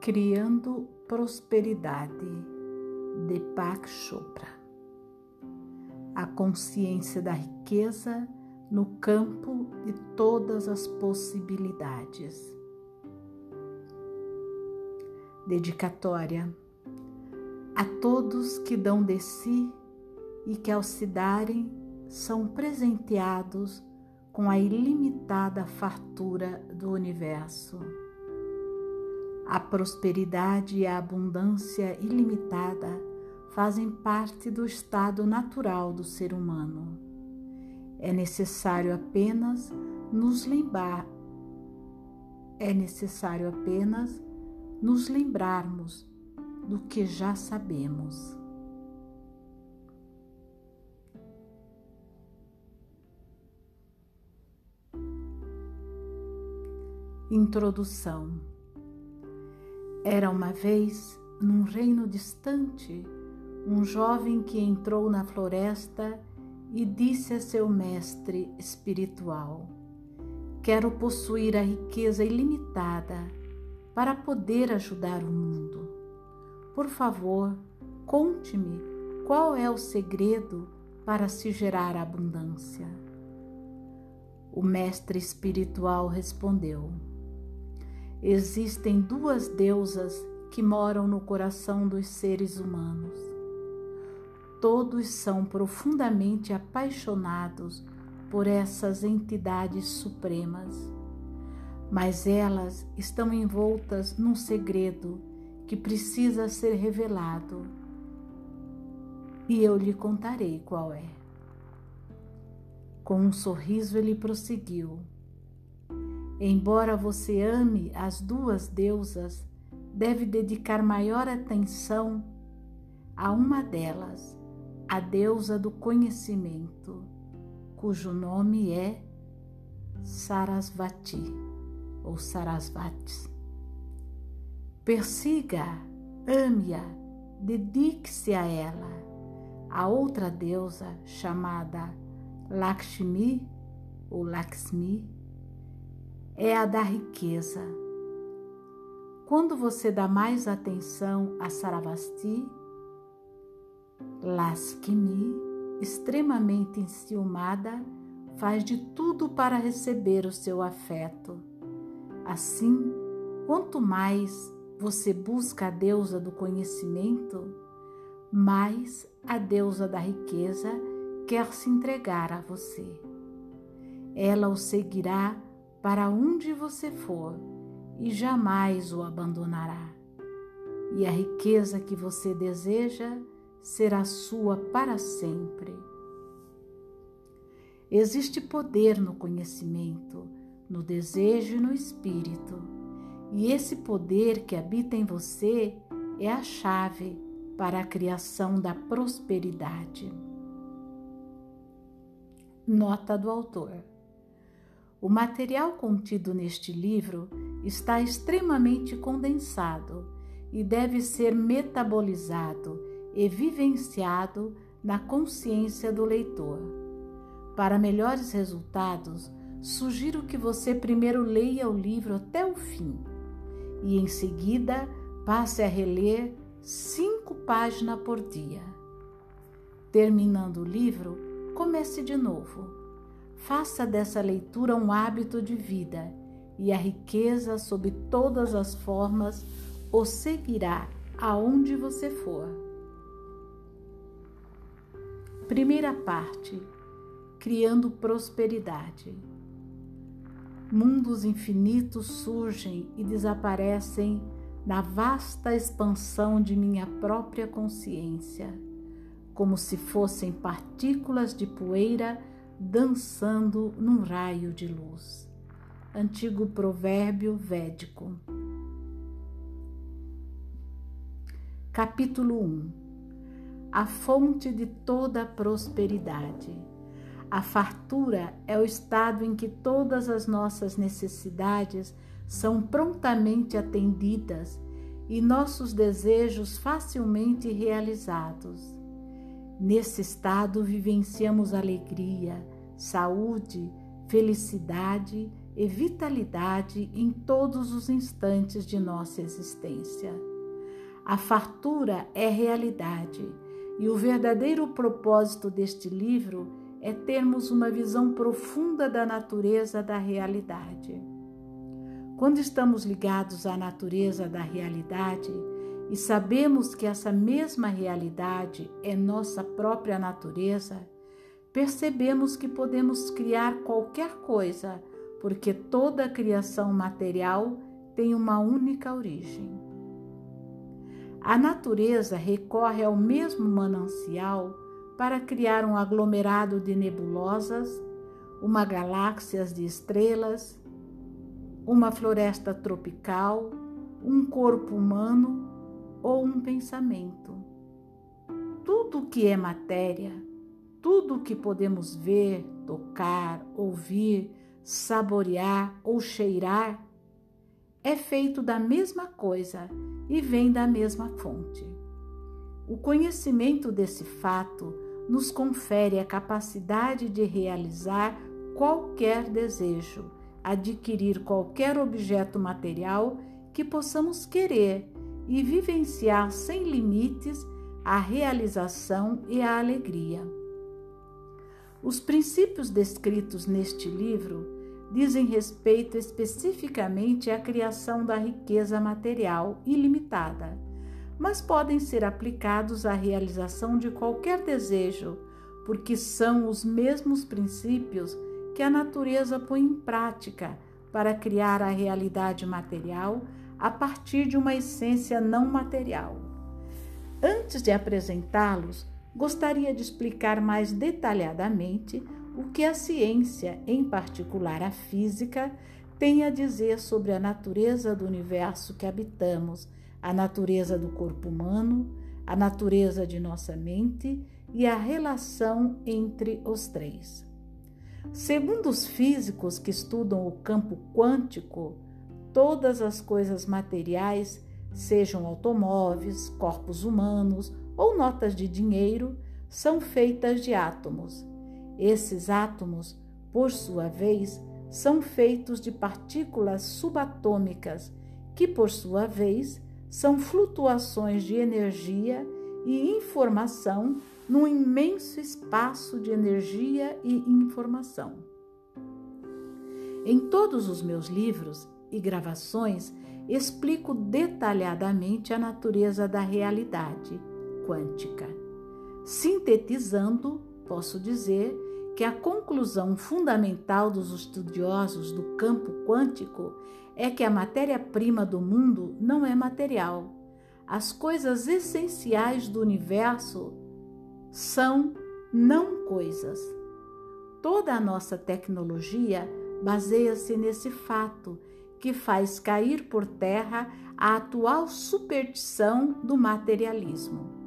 Criando Prosperidade, Deepak Chopra. A consciência da riqueza no campo de todas as possibilidades. Dedicatória a todos que dão de si e que, ao se darem, são presenteados com a ilimitada fartura do universo. A prosperidade e a abundância ilimitada fazem parte do estado natural do ser humano. É necessário apenas nos lembrar, é necessário apenas nos lembrarmos do que já sabemos. Introdução Era uma vez, num reino distante, um jovem que entrou na floresta e disse a seu mestre espiritual: Quero possuir a riqueza ilimitada para poder ajudar o mundo. Por favor, conte-me qual é o segredo para se gerar abundância. O mestre espiritual respondeu: Existem duas deusas que moram no coração dos seres humanos. Todos são profundamente apaixonados por essas entidades supremas, mas elas estão envoltas num segredo que precisa ser revelado e eu lhe contarei qual é. Com um sorriso ele prosseguiu. Embora você ame as duas deusas, deve dedicar maior atenção a uma delas a deusa do conhecimento, cujo nome é Sarasvati ou Sarasvati. Persiga, ame-a, dedique-se a ela. A outra deusa, chamada Lakshmi ou Lakshmi, é a da riqueza. Quando você dá mais atenção a Saravasti, Laskini, extremamente enciumada, faz de tudo para receber o seu afeto. Assim, quanto mais você busca a deusa do conhecimento, mais a deusa da riqueza quer se entregar a você. Ela o seguirá para onde você for e jamais o abandonará. E a riqueza que você deseja será sua para sempre. Existe poder no conhecimento, no desejo e no espírito, e esse poder que habita em você é a chave para a criação da prosperidade. Nota do autor. O material contido neste livro está extremamente condensado e deve ser metabolizado e vivenciado na consciência do leitor. Para melhores resultados, sugiro que você primeiro leia o livro até o fim e, em seguida, passe a reler cinco páginas por dia. Terminando o livro, comece de novo. Faça dessa leitura um hábito de vida e a riqueza, sob todas as formas, o seguirá aonde você for. Primeira parte: Criando prosperidade. Mundos infinitos surgem e desaparecem na vasta expansão de minha própria consciência, como se fossem partículas de poeira dançando num raio de luz. Antigo provérbio védico. Capítulo 1 a fonte de toda prosperidade. A fartura é o estado em que todas as nossas necessidades são prontamente atendidas e nossos desejos facilmente realizados. Nesse estado vivenciamos alegria, saúde, felicidade e vitalidade em todos os instantes de nossa existência. A fartura é realidade e o verdadeiro propósito deste livro é termos uma visão profunda da natureza da realidade. Quando estamos ligados à natureza da realidade e sabemos que essa mesma realidade é nossa própria natureza, percebemos que podemos criar qualquer coisa, porque toda criação material tem uma única origem. A natureza recorre ao mesmo manancial para criar um aglomerado de nebulosas, uma galáxia de estrelas, uma floresta tropical, um corpo humano ou um pensamento. Tudo que é matéria, tudo que podemos ver, tocar, ouvir, saborear ou cheirar é feito da mesma coisa e vem da mesma fonte. O conhecimento desse fato nos confere a capacidade de realizar qualquer desejo, adquirir qualquer objeto material que possamos querer e vivenciar sem limites a realização e a alegria. Os princípios descritos neste livro dizem respeito especificamente à criação da riqueza material ilimitada, mas podem ser aplicados à realização de qualquer desejo, porque são os mesmos princípios que a natureza põe em prática para criar a realidade material a partir de uma essência não material. Antes de apresentá-los, gostaria de explicar mais detalhadamente o que a ciência, em particular a física, tem a dizer sobre a natureza do universo que habitamos, a natureza do corpo humano, a natureza de nossa mente e a relação entre os três. Segundo os físicos que estudam o campo quântico, todas as coisas materiais, sejam automóveis, corpos humanos ou notas de dinheiro são feitas de átomos. Esses átomos, por sua vez, são feitos de partículas subatômicas, que, por sua vez, são flutuações de energia e informação num imenso espaço de energia e informação. Em todos os meus livros e gravações, explico detalhadamente a natureza da realidade quântica. Sintetizando, posso dizer que a conclusão fundamental dos estudiosos do campo quântico é que a matéria-prima do mundo não é material. As coisas essenciais do universo são não coisas. Toda a nossa tecnologia baseia-se nesse fato que faz cair por terra a atual superstição do materialismo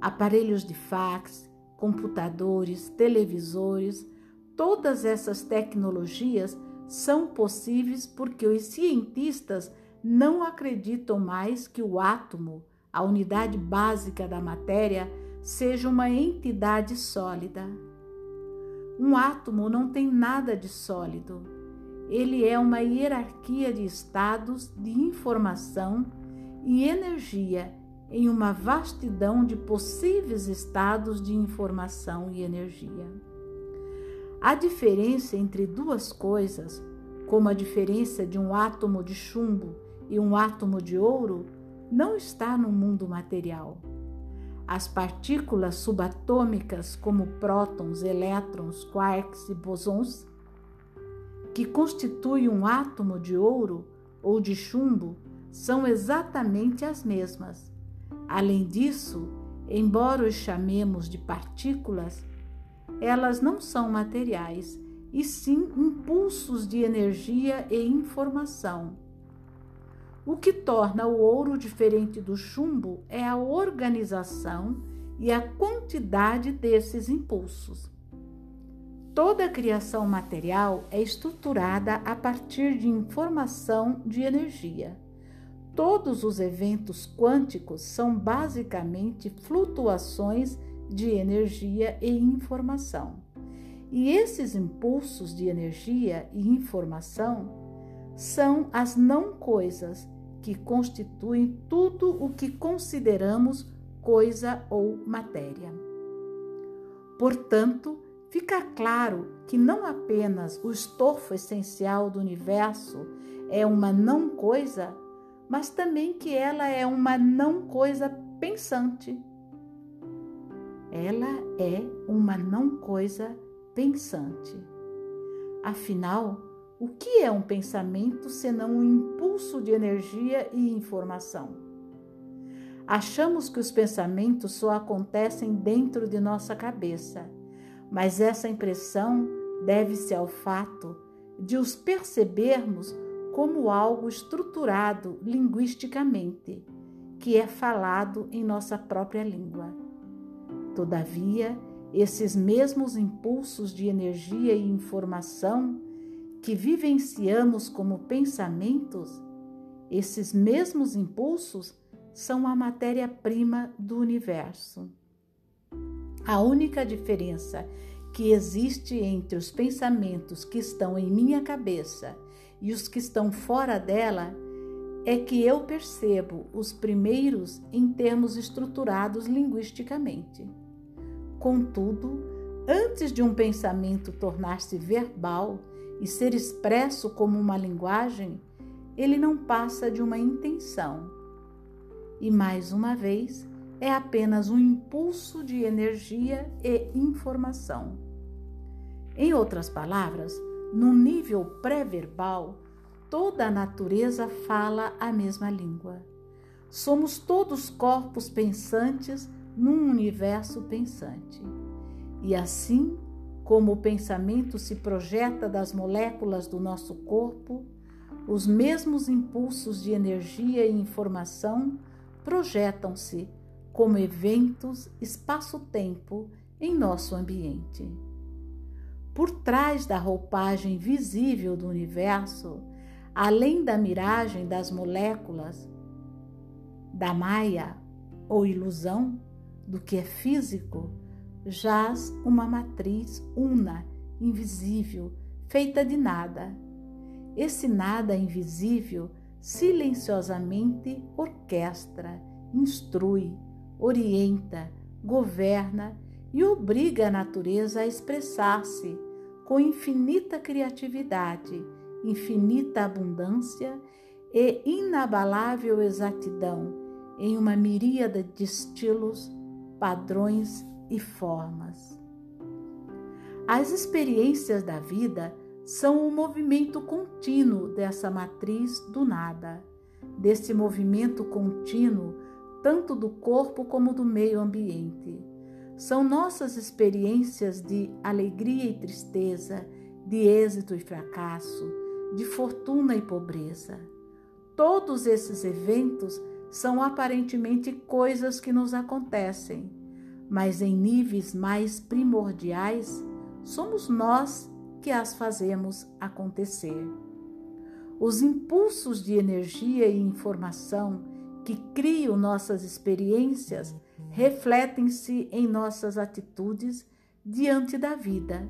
aparelhos de fax, computadores, televisores, todas essas tecnologias são possíveis porque os cientistas não acreditam mais que o átomo, a unidade básica da matéria, seja uma entidade sólida. Um átomo não tem nada de sólido. Ele é uma hierarquia de estados de informação e energia em uma vastidão de possíveis estados de informação e energia. A diferença entre duas coisas, como a diferença de um átomo de chumbo e um átomo de ouro, não está no mundo material. As partículas subatômicas, como prótons, elétrons, quarks e bosons, que constituem um átomo de ouro ou de chumbo, são exatamente as mesmas Além disso, embora os chamemos de partículas, elas não são materiais, e sim impulsos de energia e informação. O que torna o ouro diferente do chumbo é a organização e a quantidade desses impulsos. Toda criação material é estruturada a partir de informação de energia. Todos os eventos quânticos são basicamente flutuações de energia e informação. E esses impulsos de energia e informação são as não coisas que constituem tudo o que consideramos coisa ou matéria. Portanto, fica claro que não apenas o estofo essencial do universo é uma não coisa, mas também que ela é uma não coisa pensante. Ela é uma não coisa pensante. Afinal, o que é um pensamento senão um impulso de energia e informação? Achamos que os pensamentos só acontecem dentro de nossa cabeça, mas essa impressão deve-se ao fato de os percebermos como algo estruturado linguisticamente, que é falado em nossa própria língua. Todavia, esses mesmos impulsos de energia e informação que vivenciamos como pensamentos, esses mesmos impulsos são a matéria-prima do universo. A única diferença que existe entre os pensamentos que estão em minha cabeça e os que estão fora dela é que eu percebo os primeiros em termos estruturados linguisticamente. Contudo, antes de um pensamento tornar-se verbal e ser expresso como uma linguagem, ele não passa de uma intenção. E mais uma vez, é apenas um impulso de energia e informação. Em outras palavras, no nível pré-verbal, toda a natureza fala a mesma língua. Somos todos corpos pensantes num universo pensante. E assim como o pensamento se projeta das moléculas do nosso corpo, os mesmos impulsos de energia e informação projetam-se como eventos espaço-tempo em nosso ambiente. Por trás da roupagem visível do universo, além da miragem das moléculas, da maia ou ilusão, do que é físico, jaz uma matriz una, invisível, feita de nada. Esse nada invisível silenciosamente orquestra, instrui, orienta, governa e obriga a natureza a expressar-se com infinita criatividade, infinita abundância e inabalável exatidão em uma miríada de estilos padrões e formas. As experiências da vida são o movimento contínuo dessa matriz do nada, desse movimento contínuo tanto do corpo como do meio ambiente. São nossas experiências de alegria e tristeza, de êxito e fracasso, de fortuna e pobreza. Todos esses eventos são aparentemente coisas que nos acontecem, mas em níveis mais primordiais, somos nós que as fazemos acontecer. Os impulsos de energia e informação que criam nossas experiências refletem-se em nossas atitudes diante da vida,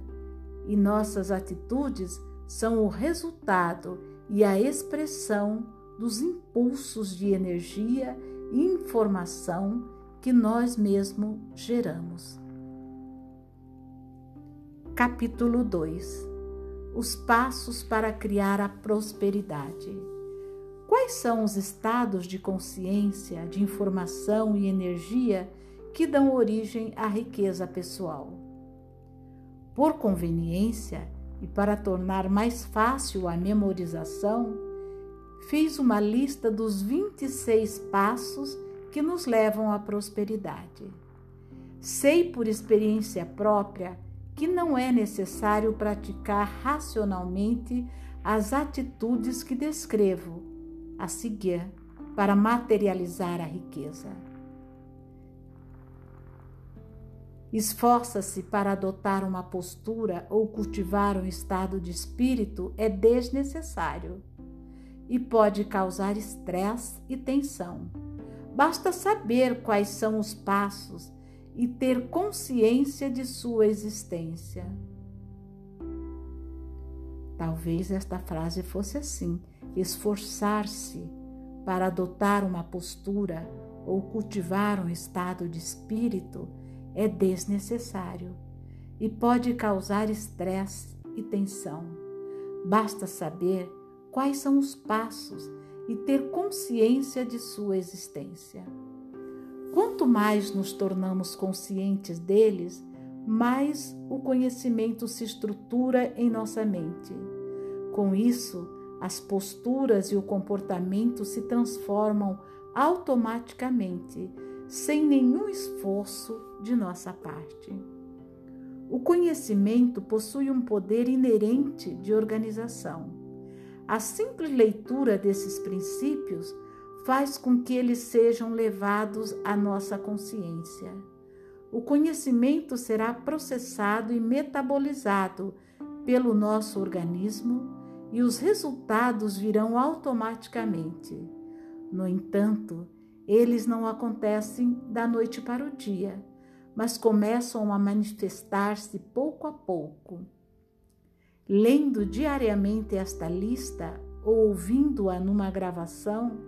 e nossas atitudes são o resultado e a expressão dos impulsos de energia e informação que nós mesmos geramos. Capítulo 2 Os passos para criar a prosperidade. Quais são os estados de consciência, de informação e energia que dão origem à riqueza pessoal? Por conveniência e para tornar mais fácil a memorização, fiz uma lista dos 26 passos que nos levam à prosperidade. Sei por experiência própria que não é necessário praticar racionalmente as atitudes que descrevo a seguir para materializar a riqueza. Esforça-se para adotar uma postura ou cultivar um estado de espírito é desnecessário e pode causar estresse e tensão. Basta saber quais são os passos e ter consciência de sua existência. Talvez esta frase fosse assim: esforçar-se para adotar uma postura ou cultivar um estado de espírito é desnecessário e pode causar estresse e tensão. Basta saber quais são os passos e ter consciência de sua existência. Quanto mais nos tornamos conscientes deles, mais o conhecimento se estrutura em nossa mente. Com isso, as posturas e o comportamento se transformam automaticamente, sem nenhum esforço de nossa parte. O conhecimento possui um poder inerente de organização. A simples leitura desses princípios faz com que eles sejam levados à nossa consciência. O conhecimento será processado e metabolizado pelo nosso organismo e os resultados virão automaticamente. No entanto, eles não acontecem da noite para o dia, mas começam a manifestar-se pouco a pouco. Lendo diariamente esta lista ou ouvindo-a numa gravação,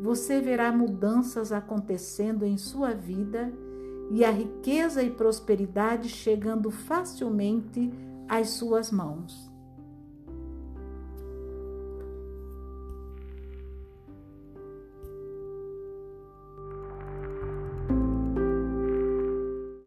você verá mudanças acontecendo em sua vida e a riqueza e prosperidade chegando facilmente às suas mãos.